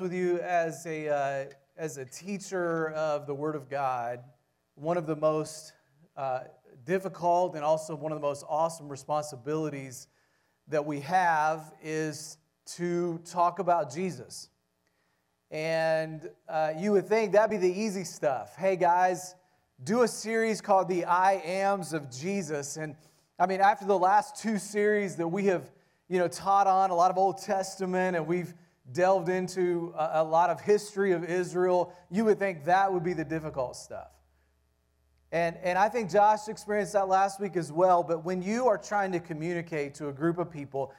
with you as a uh, as a teacher of the Word of God, one of the most uh, difficult and also one of the most awesome responsibilities that we have is to talk about Jesus. And uh, you would think that'd be the easy stuff. Hey guys, do a series called the I Ams of Jesus. And I mean, after the last two series that we have, you know, taught on a lot of Old Testament and we've delved into a, a lot of history of Israel, you would think that would be the difficult stuff. And, and I think Josh experienced that last week as well. But when you are trying to communicate to a group of people,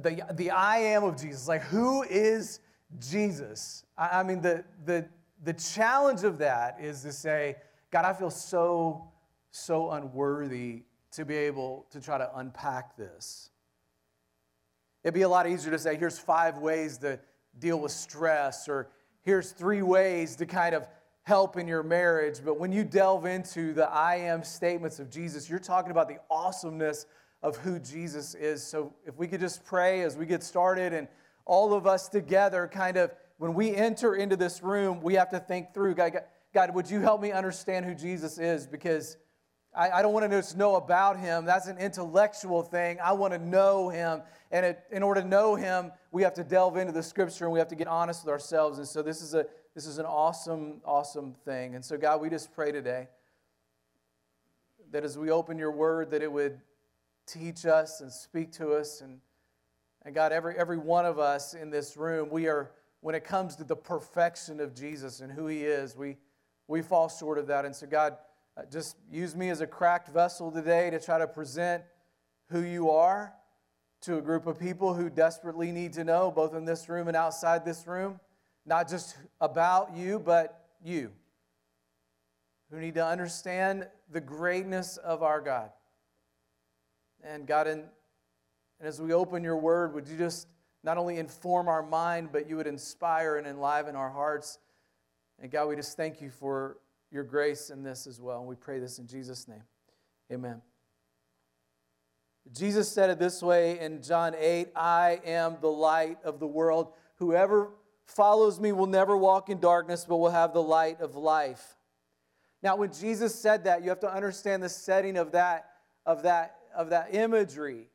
the, the I am of Jesus, like who is Jesus? I, I mean, the, the, the challenge of that is to say, God, I feel so, so unworthy to be able to try to unpack this. It'd be a lot easier to say, here's five ways to deal with stress, or here's three ways to kind of help in your marriage. But when you delve into the I am statements of Jesus, you're talking about the awesomeness of who Jesus is. So if we could just pray as we get started and all of us together kind of when we enter into this room, we have to think through God, God would you help me understand who Jesus is? Because I, I don't want to just know about him. That's an intellectual thing. I want to know him. And it, in order to know him, we have to delve into the scripture and we have to get honest with ourselves. And so this is, a, this is an awesome, awesome thing. And so, God, we just pray today that as we open your word, that it would teach us and speak to us. And, and God, every, every one of us in this room, we are, when it comes to the perfection of Jesus and who he is, we, we fall short of that. And so, God, uh, just use me as a cracked vessel today to try to present who you are to a group of people who desperately need to know, both in this room and outside this room, not just about you, but you, who need to understand the greatness of our God. And God, and, and as we open your word, would you just not only inform our mind, but you would inspire and enliven our hearts. And God, we just thank you for your grace in this as well. And we pray this in Jesus' name. Amen. Jesus said it this way in John 8 I am the light of the world. Whoever follows me will never walk in darkness, but will have the light of life. Now, when Jesus said that, you have to understand the setting of that, of that, of that imagery.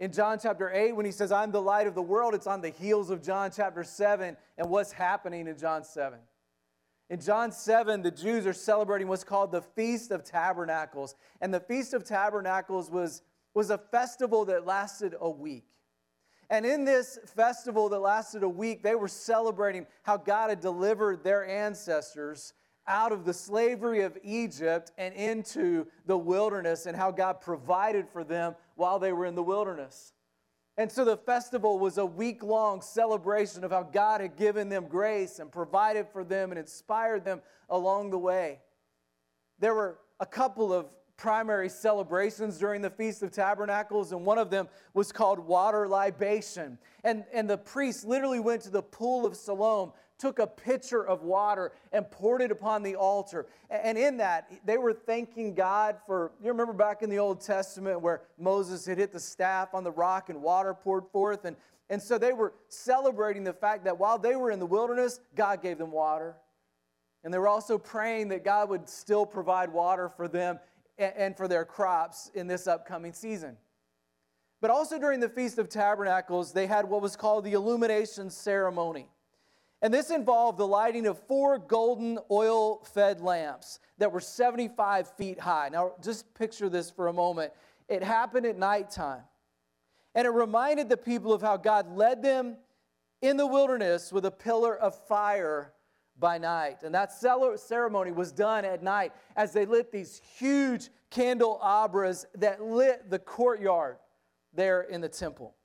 In John chapter 8, when he says, I'm the light of the world, it's on the heels of John chapter 7 and what's happening in John 7. In John 7, the Jews are celebrating what's called the Feast of Tabernacles. And the Feast of Tabernacles was, was a festival that lasted a week. And in this festival that lasted a week, they were celebrating how God had delivered their ancestors out of the slavery of Egypt and into the wilderness, and how God provided for them while they were in the wilderness. And so the festival was a week long celebration of how God had given them grace and provided for them and inspired them along the way. There were a couple of primary celebrations during the Feast of Tabernacles, and one of them was called water libation. And, and the priests literally went to the pool of Siloam took a pitcher of water and poured it upon the altar. And in that, they were thanking God for, you remember back in the Old Testament where Moses had hit the staff on the rock and water poured forth? And, and so they were celebrating the fact that while they were in the wilderness, God gave them water. And they were also praying that God would still provide water for them and for their crops in this upcoming season. But also during the Feast of Tabernacles, they had what was called the illumination ceremony. And this involved the lighting of four golden oil fed lamps that were 75 feet high. Now, just picture this for a moment. It happened at nighttime. And it reminded the people of how God led them in the wilderness with a pillar of fire by night. And that ceremony was done at night as they lit these huge candelabras that lit the courtyard there in the temple.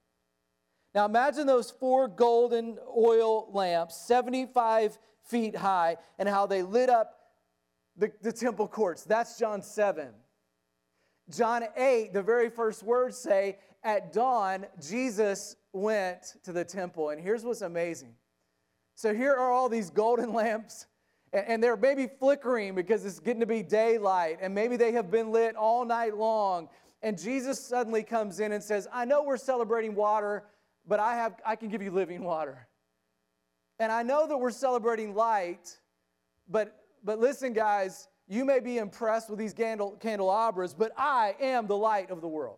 Now imagine those four golden oil lamps, 75 feet high, and how they lit up the, the temple courts. That's John 7. John 8, the very first words say, At dawn, Jesus went to the temple. And here's what's amazing. So here are all these golden lamps, and they're maybe flickering because it's getting to be daylight, and maybe they have been lit all night long. And Jesus suddenly comes in and says, I know we're celebrating water but I, have, I can give you living water. And I know that we're celebrating light, but, but listen, guys, you may be impressed with these candelabras, but I am the light of the world.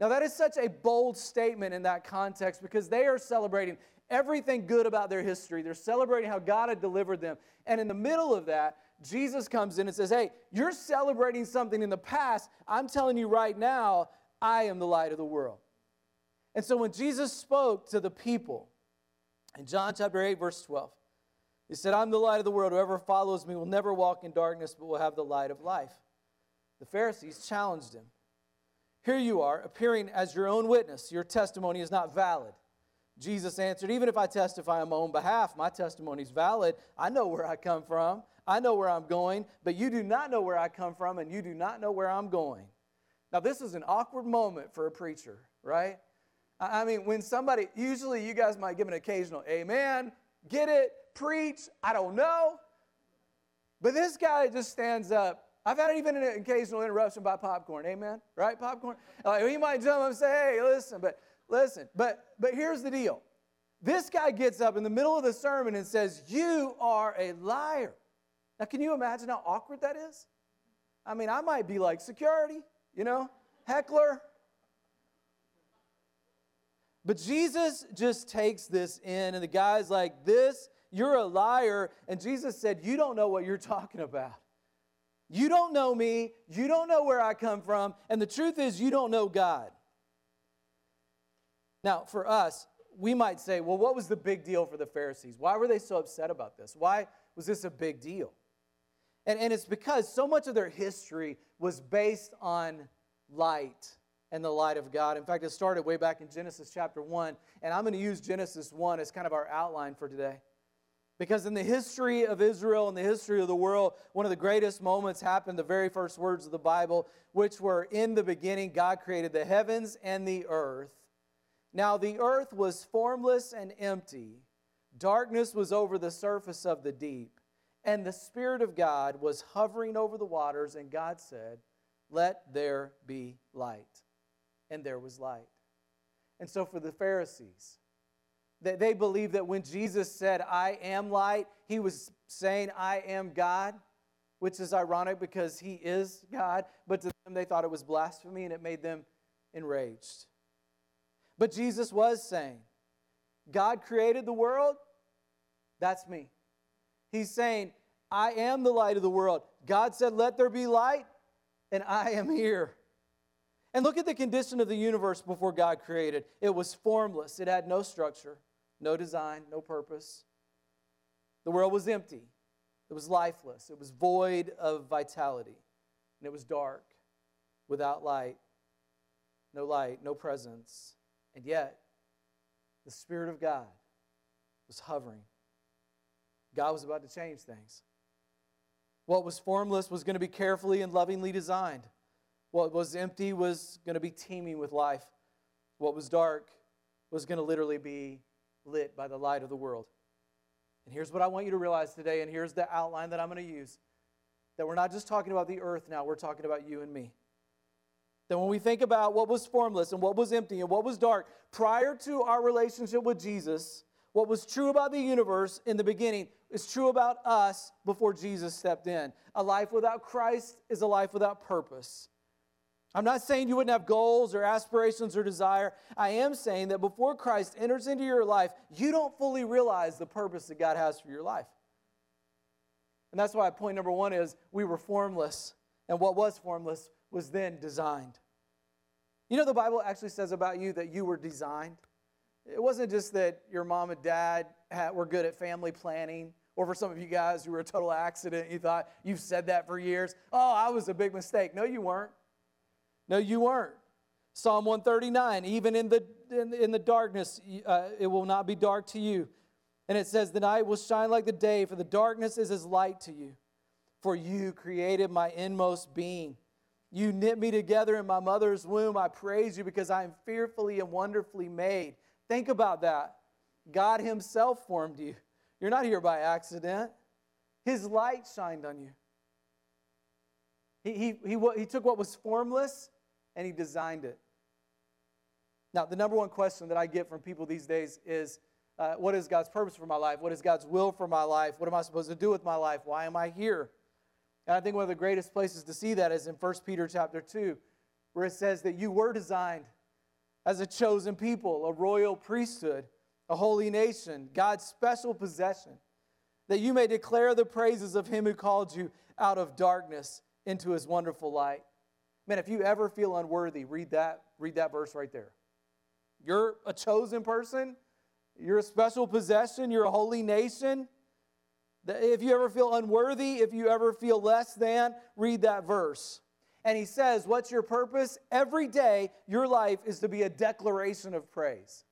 Now, that is such a bold statement in that context because they are celebrating everything good about their history. They're celebrating how God had delivered them. And in the middle of that, Jesus comes in and says, Hey, you're celebrating something in the past. I'm telling you right now, I am the light of the world. And so when Jesus spoke to the people in John chapter 8, verse 12, he said, I'm the light of the world. Whoever follows me will never walk in darkness, but will have the light of life. The Pharisees challenged him. Here you are, appearing as your own witness. Your testimony is not valid. Jesus answered, Even if I testify on my own behalf, my testimony is valid. I know where I come from, I know where I'm going, but you do not know where I come from, and you do not know where I'm going. Now, this is an awkward moment for a preacher, right? I mean, when somebody, usually you guys might give an occasional amen, get it, preach, I don't know. But this guy just stands up. I've had even an occasional interruption by popcorn, amen? Right, popcorn? Uh, he might jump up and say, hey, listen, but Listen, but but here's the deal. This guy gets up in the middle of the sermon and says, "You are a liar." Now, can you imagine how awkward that is? I mean, I might be like security, you know, heckler. But Jesus just takes this in, and the guy's like, This, you're a liar. And Jesus said, You don't know what you're talking about. You don't know me. You don't know where I come from. And the truth is, you don't know God. Now, for us, we might say, well, what was the big deal for the Pharisees? Why were they so upset about this? Why was this a big deal? And, and it's because so much of their history was based on light and the light of God. In fact, it started way back in Genesis chapter 1, and I'm going to use Genesis 1 as kind of our outline for today. Because in the history of Israel and the history of the world, one of the greatest moments happened, the very first words of the Bible, which were in the beginning, God created the heavens and the earth. Now the earth was formless and empty, darkness was over the surface of the deep, and the Spirit of God was hovering over the waters, and God said, Let there be light. And there was light. And so for the Pharisees, they, they believed that when Jesus said, I am light, he was saying, I am God, which is ironic because he is God, but to them they thought it was blasphemy and it made them enraged. But Jesus was saying, God created the world, that's me. He's saying, I am the light of the world. God said, Let there be light, and I am here. And look at the condition of the universe before God created it was formless, it had no structure, no design, no purpose. The world was empty, it was lifeless, it was void of vitality, and it was dark, without light. No light, no presence. And yet, the Spirit of God was hovering. God was about to change things. What was formless was going to be carefully and lovingly designed. What was empty was going to be teeming with life. What was dark was going to literally be lit by the light of the world. And here's what I want you to realize today, and here's the outline that I'm going to use that we're not just talking about the earth now, we're talking about you and me. That when we think about what was formless and what was empty and what was dark prior to our relationship with Jesus, what was true about the universe in the beginning is true about us before Jesus stepped in. A life without Christ is a life without purpose. I'm not saying you wouldn't have goals or aspirations or desire. I am saying that before Christ enters into your life, you don't fully realize the purpose that God has for your life. And that's why point number one is we were formless. And what was formless was then designed. You know, the Bible actually says about you that you were designed. It wasn't just that your mom and dad had, were good at family planning, or for some of you guys who were a total accident, you thought you've said that for years. Oh, I was a big mistake. No, you weren't. No, you weren't. Psalm 139, even in the, in, in the darkness, uh, it will not be dark to you. And it says, The night will shine like the day, for the darkness is as light to you. For you created my inmost being. You knit me together in my mother's womb. I praise you because I am fearfully and wonderfully made. Think about that. God Himself formed you. You're not here by accident. His light shined on you. He, he, he, he took what was formless and He designed it. Now, the number one question that I get from people these days is uh, what is God's purpose for my life? What is God's will for my life? What am I supposed to do with my life? Why am I here? And I think one of the greatest places to see that is in 1 Peter chapter 2, where it says that you were designed as a chosen people, a royal priesthood, a holy nation, God's special possession, that you may declare the praises of him who called you out of darkness into his wonderful light. Man, if you ever feel unworthy, read that, read that verse right there. You're a chosen person, you're a special possession, you're a holy nation. If you ever feel unworthy, if you ever feel less than, read that verse. And he says, What's your purpose? Every day, your life is to be a declaration of praise.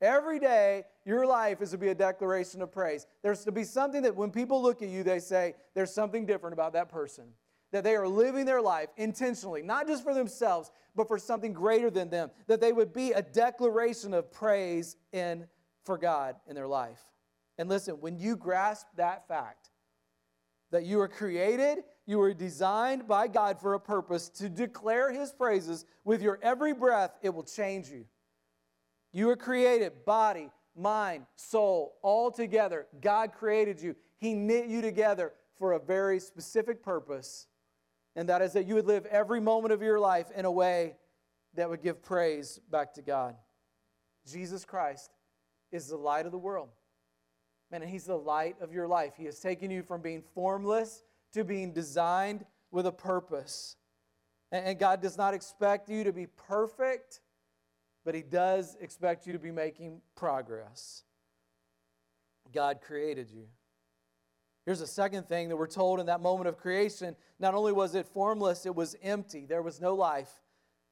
Every day, your life is to be a declaration of praise. There's to be something that when people look at you, they say, There's something different about that person. That they are living their life intentionally, not just for themselves, but for something greater than them. That they would be a declaration of praise in for God in their life. And listen, when you grasp that fact, that you were created, you were designed by God for a purpose to declare His praises with your every breath, it will change you. You were created, body, mind, soul, all together. God created you, He knit you together for a very specific purpose, and that is that you would live every moment of your life in a way that would give praise back to God. Jesus Christ is the light of the world. Man, and He's the light of your life. He has taken you from being formless to being designed with a purpose. And God does not expect you to be perfect, but He does expect you to be making progress. God created you. Here's a second thing that we're told in that moment of creation. Not only was it formless, it was empty. There was no life.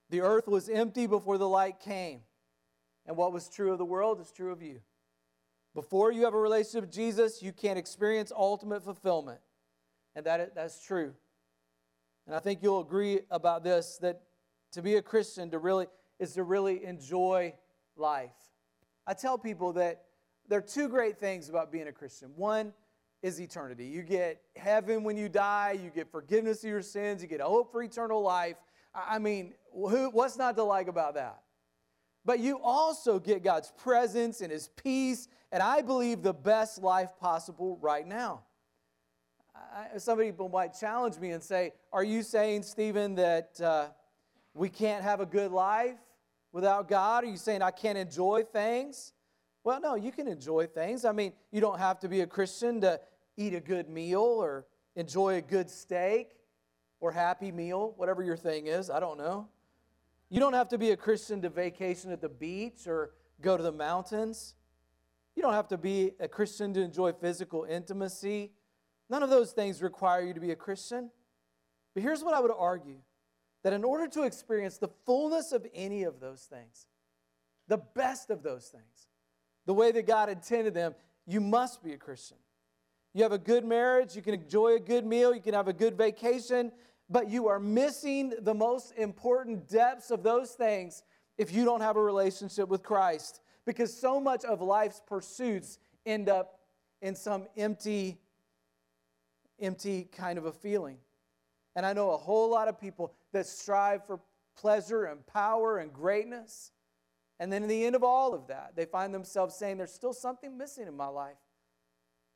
The earth was empty before the light came. And what was true of the world is true of you. Before you have a relationship with Jesus, you can't experience ultimate fulfillment. And that, that's true. And I think you'll agree about this that to be a Christian to really is to really enjoy life. I tell people that there are two great things about being a Christian. One is eternity. You get heaven when you die, you get forgiveness of your sins, you get a hope for eternal life. I mean, who, what's not to like about that? but you also get God's presence and His peace, and I believe the best life possible right now. I, some people might challenge me and say, Are you saying, Stephen, that uh, we can't have a good life without God? Are you saying I can't enjoy things? Well, no, you can enjoy things. I mean, you don't have to be a Christian to eat a good meal or enjoy a good steak or happy meal, whatever your thing is. I don't know. You don't have to be a Christian to vacation at the beach or go to the mountains. You don't have to be a Christian to enjoy physical intimacy. None of those things require you to be a Christian. But here's what I would argue that in order to experience the fullness of any of those things, the best of those things, the way that God intended them, you must be a Christian. You have a good marriage, you can enjoy a good meal, you can have a good vacation, but you are missing the most important depths of those things if you don't have a relationship with Christ. Because so much of life's pursuits end up in some empty, empty kind of a feeling. And I know a whole lot of people that strive for pleasure and power and greatness. And then in the end of all of that, they find themselves saying, There's still something missing in my life.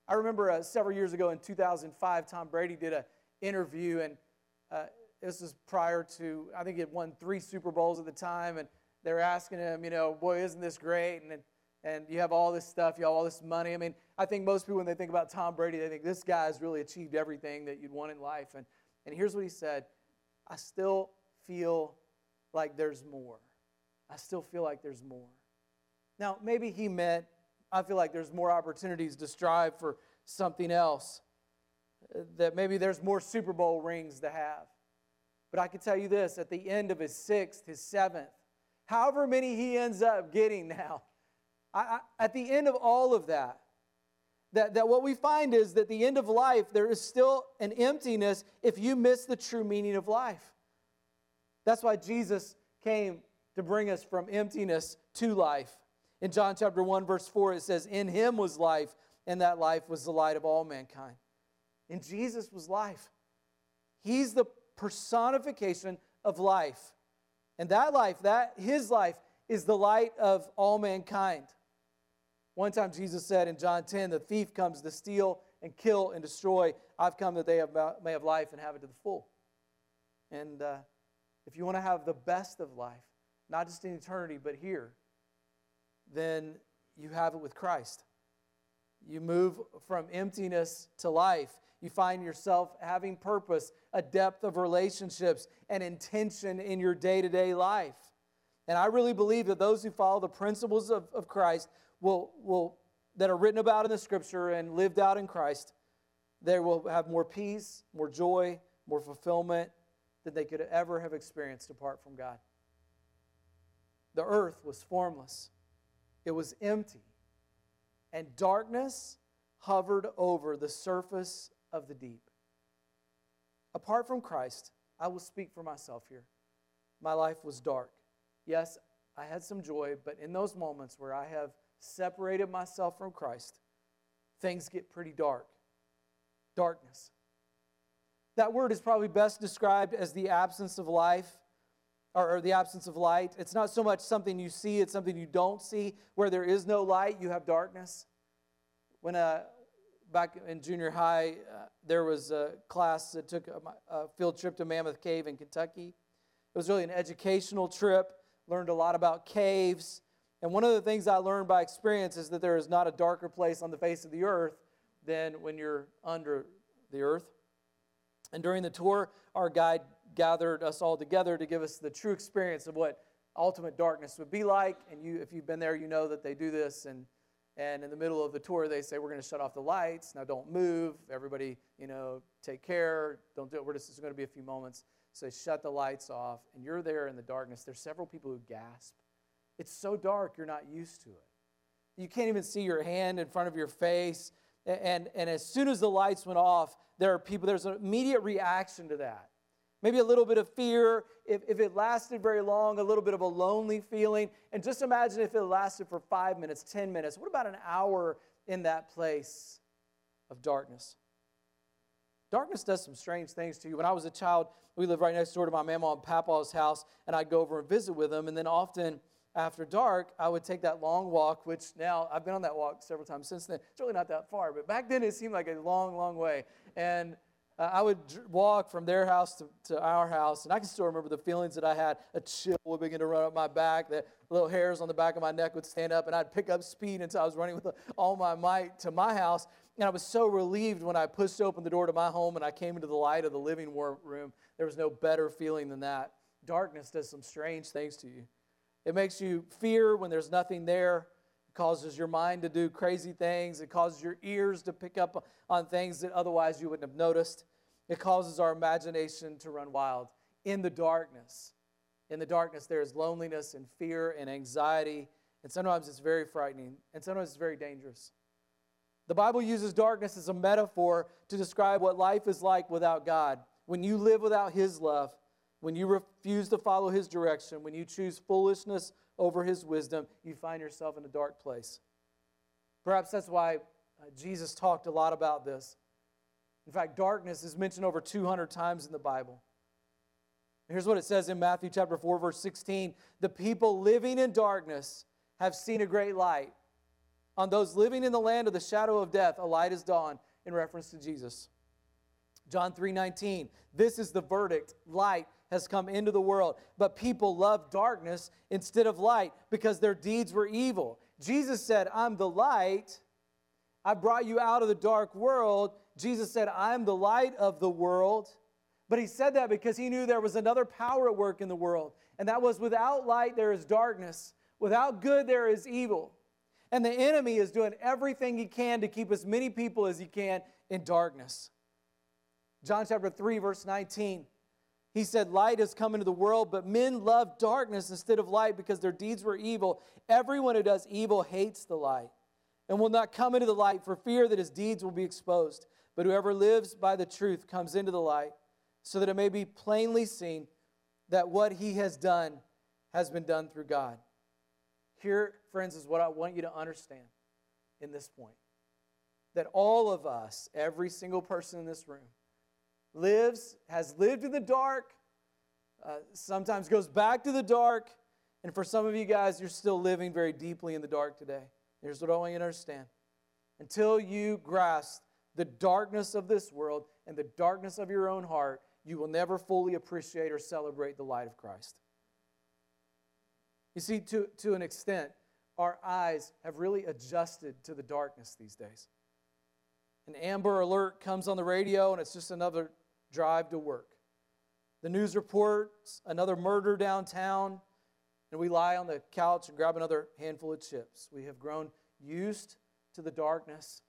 I remember uh, several years ago in 2005, Tom Brady did an interview, and uh, this is prior to, I think he had won three Super Bowls at the time, and they were asking him, you know, boy, isn't this great? And, and you have all this stuff, you have all this money. I mean, I think most people, when they think about Tom Brady, they think this guy's really achieved everything that you'd want in life. And, and here's what he said I still feel like there's more. I still feel like there's more. Now, maybe he meant, I feel like there's more opportunities to strive for something else uh, that maybe there's more Super Bowl rings to have. But I can tell you this at the end of his sixth, his seventh, however many he ends up getting now, I, I, at the end of all of that, that, that what we find is that the end of life, there is still an emptiness if you miss the true meaning of life. That's why Jesus came to bring us from emptiness to life. In John chapter 1, verse 4, it says, In him was life, and that life was the light of all mankind. And Jesus was life. He's the personification of life. And that life, that his life, is the light of all mankind. One time Jesus said in John 10, the thief comes to steal and kill and destroy. I've come that they have, may have life and have it to the full. And uh, if you want to have the best of life, not just in eternity, but here, then you have it with Christ. You move from emptiness to life. You find yourself having purpose, a depth of relationships, and intention in your day to day life. And I really believe that those who follow the principles of, of Christ will, will, that are written about in the scripture and lived out in Christ, they will have more peace, more joy, more fulfillment than they could ever have experienced apart from God. The earth was formless, it was empty, and darkness hovered over the surface of the deep. Apart from Christ, I will speak for myself here. My life was dark. Yes, I had some joy, but in those moments where I have separated myself from Christ, things get pretty dark. Darkness. That word is probably best described as the absence of life or, or, the absence of light. It's not so much something you see, it's something you don't see. Where there is no light, you have darkness. When uh, back in junior high, uh, there was a class that took a, a field trip to Mammoth Cave in Kentucky. It was really an educational trip, learned a lot about caves. And one of the things I learned by experience is that there is not a darker place on the face of the earth than when you're under the earth. And during the tour, our guide gathered us all together to give us the true experience of what ultimate darkness would be like. And you, if you've been there, you know that they do this. And, and in the middle of the tour, they say, We're going to shut off the lights. Now don't move. Everybody, you know, take care. Don't do it. We're just, it's going to be a few moments. So they shut the lights off, and you're there in the darkness. There's several people who gasp it's so dark, you're not used to it. You can't even see your hand in front of your face. And, and as soon as the lights went off, there are people, there's an immediate reaction to that. Maybe a little bit of fear. If, if it lasted very long, a little bit of a lonely feeling. And just imagine if it lasted for five minutes, 10 minutes. What about an hour in that place of darkness? Darkness does some strange things to you. When I was a child, we lived right next door to my mama and papa's house, and I'd go over and visit with them. And then often after dark, I would take that long walk, which now I've been on that walk several times since then. It's really not that far, but back then it seemed like a long, long way. And Uh, I would walk from their house to, to our house, and I can still remember the feelings that I had. A chill would begin to run up my back, the little hairs on the back of my neck would stand up, and I'd pick up speed until I was running with uh, all my might to my house. And I was so relieved when I pushed open the door to my home and I came into the light of the living room. There was no better feeling than that. Darkness does some strange things to you. It makes you fear when there's nothing there. Causes your mind to do crazy things. It causes your ears to pick up on things that otherwise you wouldn't have noticed. It causes our imagination to run wild in the darkness. In the darkness, there is loneliness and fear and anxiety, and sometimes it's very frightening, and sometimes it's very dangerous. The Bible uses darkness as a metaphor to describe what life is like without God. When you live without His love, when you refuse to follow his direction, when you choose foolishness over his wisdom, you find yourself in a dark place. Perhaps that's why uh, Jesus talked a lot about this. In fact, darkness is mentioned over 200 times in the Bible. Here's what it says in Matthew chapter 4 verse 16, "The people living in darkness have seen a great light. On those living in the land of the shadow of death, a light has dawned." In reference to Jesus. John 3:19, "This is the verdict, light has come into the world, but people love darkness instead of light because their deeds were evil. Jesus said, I'm the light. I brought you out of the dark world. Jesus said, I'm the light of the world. But he said that because he knew there was another power at work in the world, and that was without light, there is darkness. Without good, there is evil. And the enemy is doing everything he can to keep as many people as he can in darkness. John chapter 3, verse 19. He said, Light has come into the world, but men love darkness instead of light because their deeds were evil. Everyone who does evil hates the light and will not come into the light for fear that his deeds will be exposed. But whoever lives by the truth comes into the light so that it may be plainly seen that what he has done has been done through God. Here, friends, is what I want you to understand in this point that all of us, every single person in this room, lives, has lived in the dark, uh, sometimes goes back to the dark. And for some of you guys, you're still living very deeply in the dark today. Here's what I want you to understand. Until you grasp the darkness of this world and the darkness of your own heart, you will never fully appreciate or celebrate the light of Christ. You see, to, to an extent, our eyes have really adjusted to the darkness these days. An Amber Alert comes on the radio, and it's just another drive to work. The news reports another murder downtown, and we lie on the couch and grab another handful of chips. We have grown used to the darkness.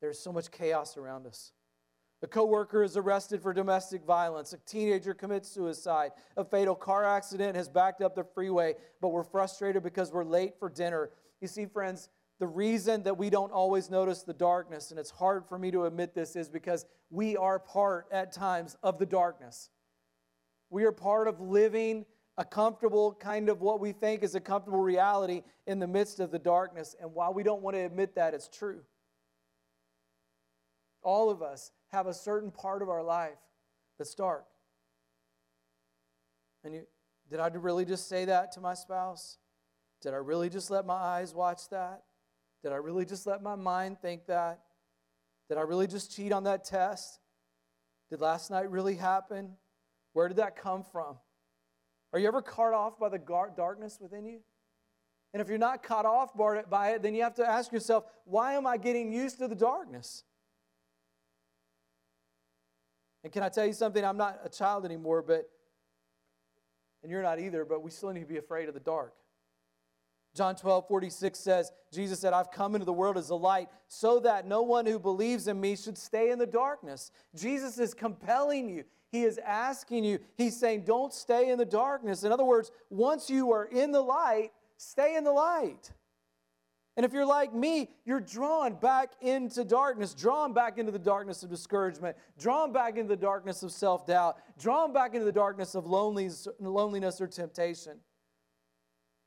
There's so much chaos around us. A coworker is arrested for domestic violence. A teenager commits suicide. A fatal car accident has backed up the freeway, but we're frustrated because we're late for dinner. You see, friends, the reason that we don't always notice the darkness, and it's hard for me to admit this, is because we are part at times of the darkness. We are part of living a comfortable kind of what we think is a comfortable reality in the midst of the darkness. And while we don't want to admit that, it's true. All of us have a certain part of our life that's dark. And you, did I really just say that to my spouse? Did I really just let my eyes watch that? Did I really just let my mind think that? Did I really just cheat on that test? Did last night really happen? Where did that come from? Are you ever caught off by the darkness within you? And if you're not caught off by it, then you have to ask yourself, why am I getting used to the darkness? And can I tell you something? I'm not a child anymore, but, and you're not either, but we still need to be afraid of the dark. John 12, 46 says, Jesus said, I've come into the world as a light so that no one who believes in me should stay in the darkness. Jesus is compelling you. He is asking you, He's saying, don't stay in the darkness. In other words, once you are in the light, stay in the light. And if you're like me, you're drawn back into darkness, drawn back into the darkness of discouragement, drawn back into the darkness of self doubt, drawn back into the darkness of loneliness or temptation.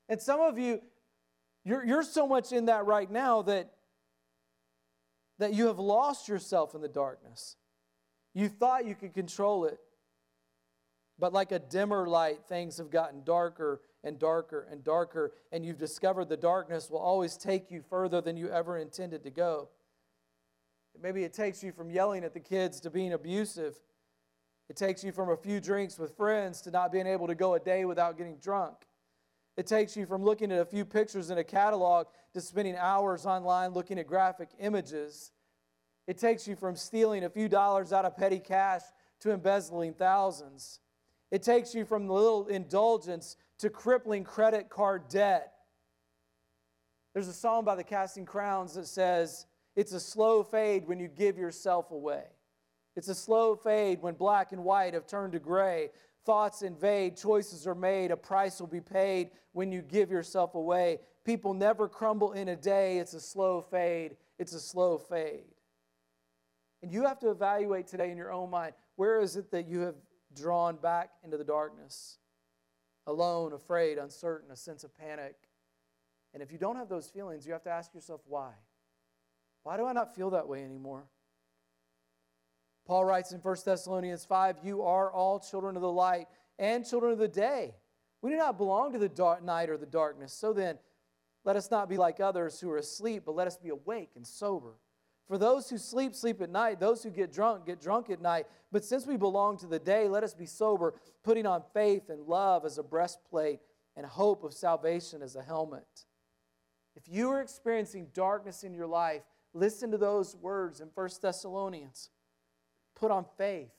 And some of you, you're, you're so much in that right now that, that you have lost yourself in the darkness. You thought you could control it, but like a dimmer light, things have gotten darker and darker and darker, and you've discovered the darkness will always take you further than you ever intended to go. Maybe it takes you from yelling at the kids to being abusive. It takes you from a few drinks with friends to not being able to go a day without getting drunk. It takes you from looking at a few pictures in a catalog to spending hours online looking at graphic images. It takes you from stealing a few dollars out of petty cash to embezzling thousands. It takes you from the little indulgence to crippling credit card debt. There's a song by the Casting Crowns that says, It's a slow fade when you give yourself away. It's a slow fade when black and white have turned to gray. Thoughts invade, choices are made, a price will be paid when you give yourself away. People never crumble in a day. It's a slow fade. It's a slow fade. And you have to evaluate today in your own mind where is it that you have drawn back into the darkness? alone, afraid, uncertain, a sense of panic. And if you don't have those feelings, you have to ask yourself why. Why do I not feel that way anymore? Paul writes in 1 Thessalonians 5 You are all children of the light and children of the day. We do not belong to the dark night or the darkness. So then, let us not be like others who are asleep, but let us be awake and sober. For those who sleep, sleep at night. Those who get drunk, get drunk at night. But since we belong to the day, let us be sober, putting on faith and love as a breastplate and hope of salvation as a helmet. If you are experiencing darkness in your life, listen to those words in 1 Thessalonians. Put on faith,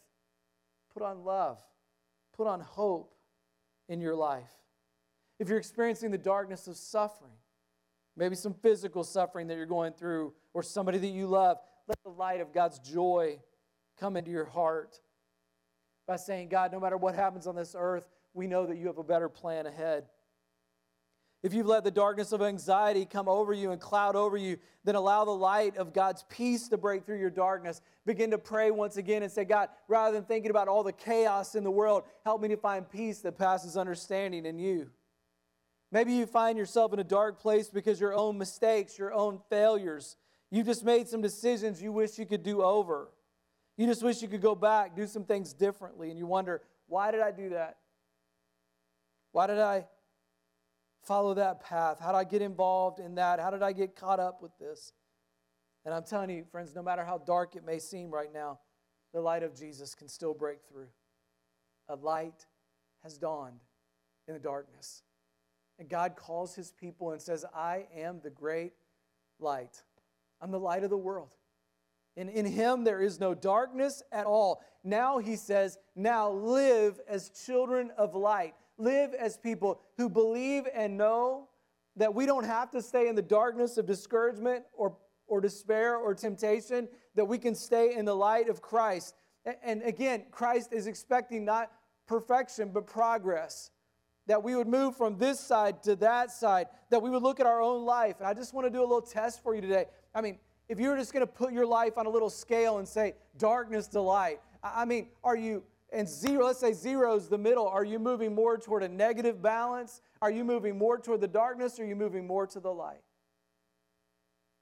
put on love, put on hope in your life. If you're experiencing the darkness of suffering, maybe some physical suffering that you're going through, or somebody that you love, let the light of God's joy come into your heart by saying, God, no matter what happens on this earth, we know that you have a better plan ahead. If you've let the darkness of anxiety come over you and cloud over you, then allow the light of God's peace to break through your darkness. Begin to pray once again and say, God, rather than thinking about all the chaos in the world, help me to find peace that passes understanding in you. Maybe you find yourself in a dark place because your own mistakes, your own failures. You just made some decisions you wish you could do over. You just wish you could go back, do some things differently, and you wonder, why did I do that? Why did I follow that path? How did I get involved in that? How did I get caught up with this? And I'm telling you, friends, no matter how dark it may seem right now, the light of Jesus can still break through. A light has dawned in the darkness. And God calls his people and says, I am the great light. I'm the light of the world. And in him there is no darkness at all. Now he says, now live as children of light. Live as people who believe and know that we don't have to stay in the darkness of discouragement or, or despair or temptation, that we can stay in the light of Christ. And again, Christ is expecting not perfection, but progress. That we would move from this side to that side, that we would look at our own life. And I just want to do a little test for you today. I mean, if you were just going to put your life on a little scale and say darkness to light, I mean, are you, and zero, let's say zero is the middle, are you moving more toward a negative balance? Are you moving more toward the darkness or are you moving more to the light?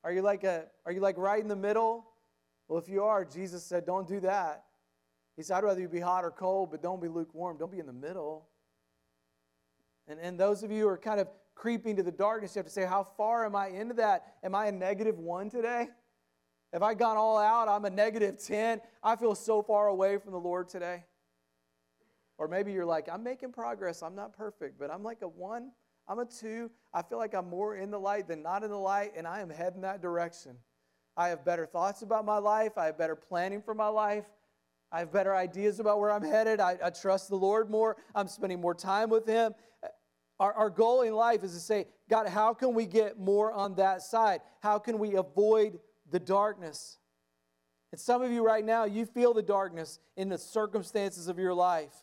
Are you like a are you like right in the middle? Well, if you are, Jesus said, don't do that. He said, I'd rather you be hot or cold, but don't be lukewarm. Don't be in the middle. And, and those of you who are kind of creeping to the darkness, you have to say, How far am I into that? Am I a negative one today? If I gone all out, I'm a negative 10. I feel so far away from the Lord today. Or maybe you're like, I'm making progress. I'm not perfect, but I'm like a one. I'm a two. I feel like I'm more in the light than not in the light, and I am heading that direction. I have better thoughts about my life. I have better planning for my life. I have better ideas about where I'm headed. I, I trust the Lord more. I'm spending more time with Him. Our, our goal in life is to say, God, how can we get more on that side? How can we avoid the darkness? And some of you right now, you feel the darkness in the circumstances of your life.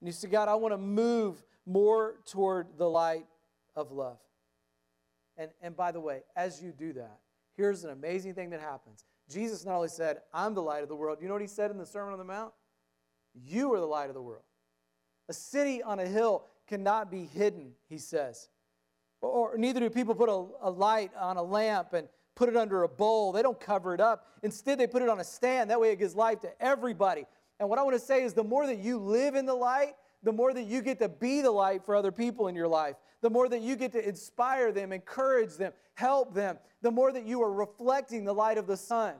And you say, God, I want to move more toward the light of love. And, and by the way, as you do that, here's an amazing thing that happens. Jesus not only said, I'm the light of the world, you know what he said in the Sermon on the Mount? You are the light of the world. A city on a hill cannot be hidden, he says. Or, or neither do people put a, a light on a lamp and put it under a bowl. They don't cover it up. Instead, they put it on a stand. That way, it gives light to everybody. And what I want to say is the more that you live in the light, the more that you get to be the light for other people in your life, the more that you get to inspire them, encourage them, help them, the more that you are reflecting the light of the sun.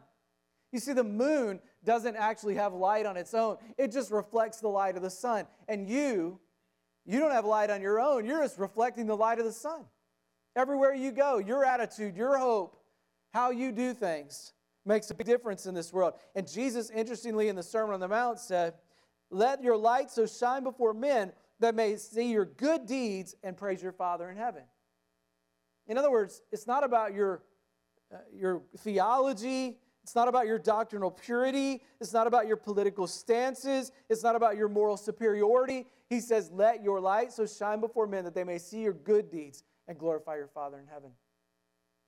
You see, the moon doesn't actually have light on its own, it just reflects the light of the sun. And you, you don't have light on your own. You're just reflecting the light of the sun. Everywhere you go, your attitude, your hope, how you do things makes a big difference in this world. And Jesus, interestingly, in the Sermon on the Mount said, Let your light so shine before men that may see your good deeds and praise your Father in heaven. In other words, it's not about your, uh, your theology, it's not about your doctrinal purity. It's not about your political stances. It's not about your moral superiority. He says, Let your light so shine before men that they may see your good deeds and glorify your Father in heaven.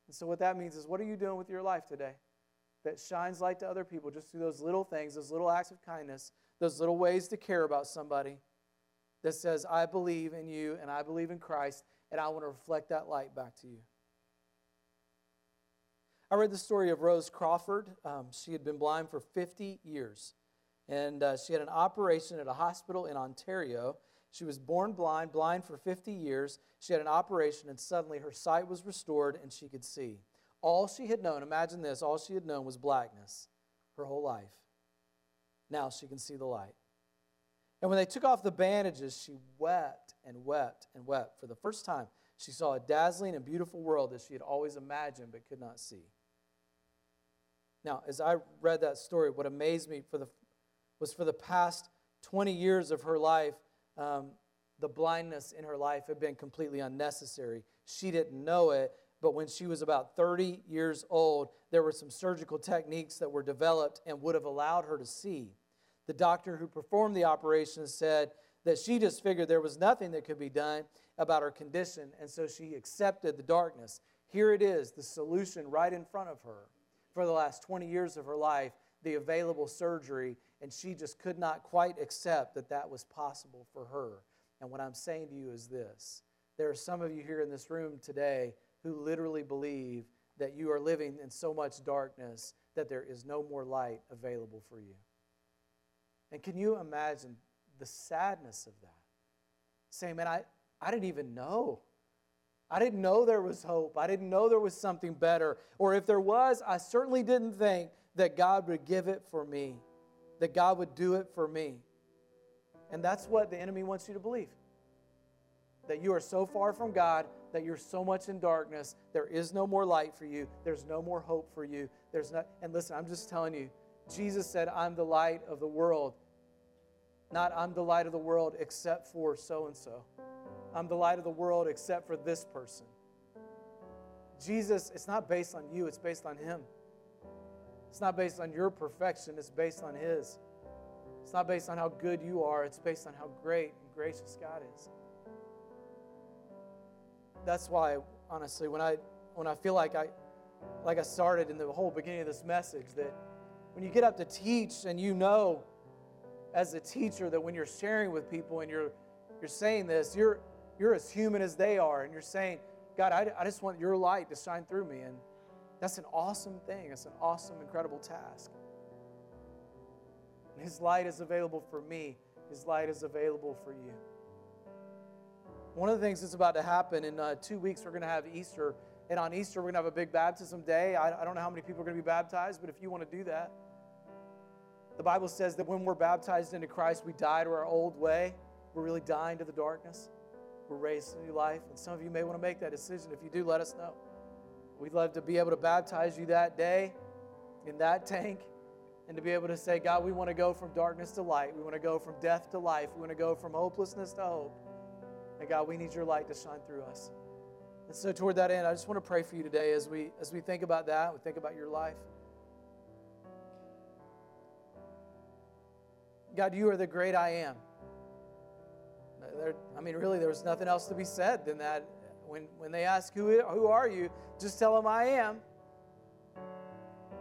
And so, what that means is, what are you doing with your life today that shines light to other people just through those little things, those little acts of kindness, those little ways to care about somebody that says, I believe in you and I believe in Christ, and I want to reflect that light back to you? I read the story of Rose Crawford. Um, she had been blind for 50 years, and uh, she had an operation at a hospital in Ontario. She was born blind, blind for 50 years. She had an operation, and suddenly her sight was restored and she could see. All she had known, imagine this, all she had known was blackness her whole life. Now she can see the light. And when they took off the bandages, she wept and wept and wept. For the first time, she saw a dazzling and beautiful world that she had always imagined but could not see. Now, as I read that story, what amazed me for the, was for the past 20 years of her life, um, the blindness in her life had been completely unnecessary. She didn't know it, but when she was about 30 years old, there were some surgical techniques that were developed and would have allowed her to see. The doctor who performed the operation said that she just figured there was nothing that could be done about her condition, and so she accepted the darkness. Here it is, the solution right in front of her for the last 20 years of her life the available surgery, and she just could not quite accept that that was possible for her. And what I'm saying to you is this there are some of you here in this room today who literally believe that you are living in so much darkness that there is no more light available for you. And can you imagine the sadness of that? Saying, man, I, I didn't even know I didn't know there was hope. I didn't know there was something better. Or if there was, I certainly didn't think that God would give it for me, that God would do it for me. And that's what the enemy wants you to believe that you are so far from God, that you're so much in darkness, there is no more light for you, there's no more hope for you. There's not and listen, I'm just telling you, Jesus said, I'm the light of the world. Not I'm the light of the world except for so and so. I'm the light of the world except for this person. Jesus, it's not based on you, it's based on Him. It's not based on your perfection, it's based on His. It's not based on how good you are, it's based on how great and gracious God is. That's why, honestly, when I when I feel like I like I started in the whole beginning of this message, that when you get up to teach and you know as a teacher that when you're sharing with people and you're you're saying this, you're you're as human as they are, and you're saying, God, I, I just want your light to shine through me. And that's an awesome thing. It's an awesome, incredible task. And His light is available for me, His light is available for you. One of the things that's about to happen in uh, two weeks, we're going to have Easter. And on Easter, we're going to have a big baptism day. I, I don't know how many people are going to be baptized, but if you want to do that, the Bible says that when we're baptized into Christ, we die to our old way. We're really dying to the darkness. We're raised to new life. And some of you may want to make that decision. If you do, let us know. We'd love to be able to baptize you that day in that tank and to be able to say, God, we want to go from darkness to light. We want to go from death to life. We want to go from hopelessness to hope. And God, we need your light to shine through us. And so toward that end, I just want to pray for you today as we as we think about that, we think about your life. God, you are the great I am. There, I mean, really, there was nothing else to be said than that. When, when they ask, who, who are you? Just tell them I am.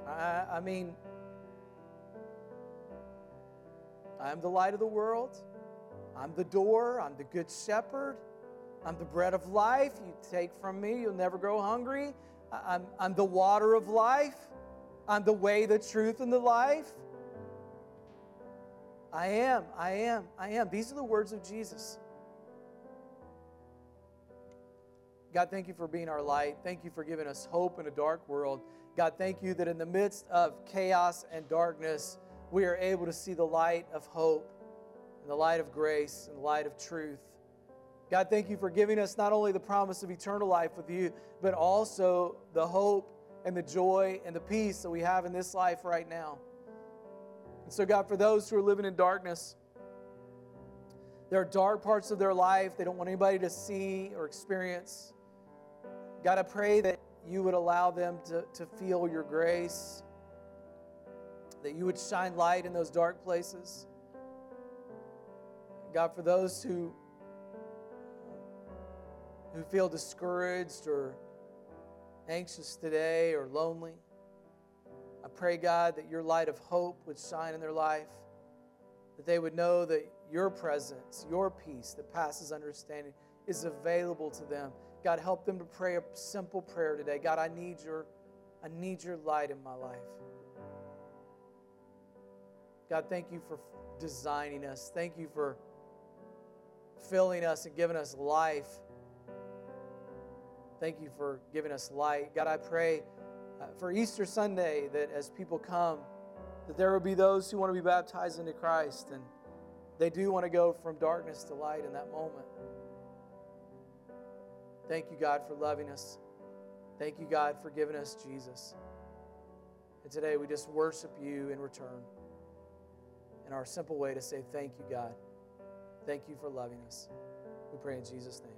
I, I mean, I'm the light of the world. I'm the door, I'm the good shepherd, I'm the bread of life. You take from me, you'll never grow hungry. I'm, I'm the water of life, I'm the way, the truth, and the life. I am, I am, I am. These are the words of Jesus. God, thank you for being our light. Thank you for giving us hope in a dark world. God, thank you that in the midst of chaos and darkness, we are able to see the light of hope and the light of grace and the light of truth. God, thank you for giving us not only the promise of eternal life with you, but also the hope and the joy and the peace that we have in this life right now. And so, God, for those who are living in darkness, there are dark parts of their life they don't want anybody to see or experience. God, I pray that you would allow them to, to feel your grace, that you would shine light in those dark places. God, for those who, who feel discouraged or anxious today or lonely, I pray, God, that your light of hope would shine in their life, that they would know that your presence, your peace that passes understanding is available to them. God, help them to pray a simple prayer today. God, I need your, I need your light in my life. God, thank you for designing us. Thank you for filling us and giving us life. Thank you for giving us light. God, I pray uh, for Easter Sunday that as people come, that there will be those who want to be baptized into Christ and they do want to go from darkness to light in that moment. Thank you, God, for loving us. Thank you, God, for giving us Jesus. And today we just worship you in return in our simple way to say thank you, God. Thank you for loving us. We pray in Jesus' name.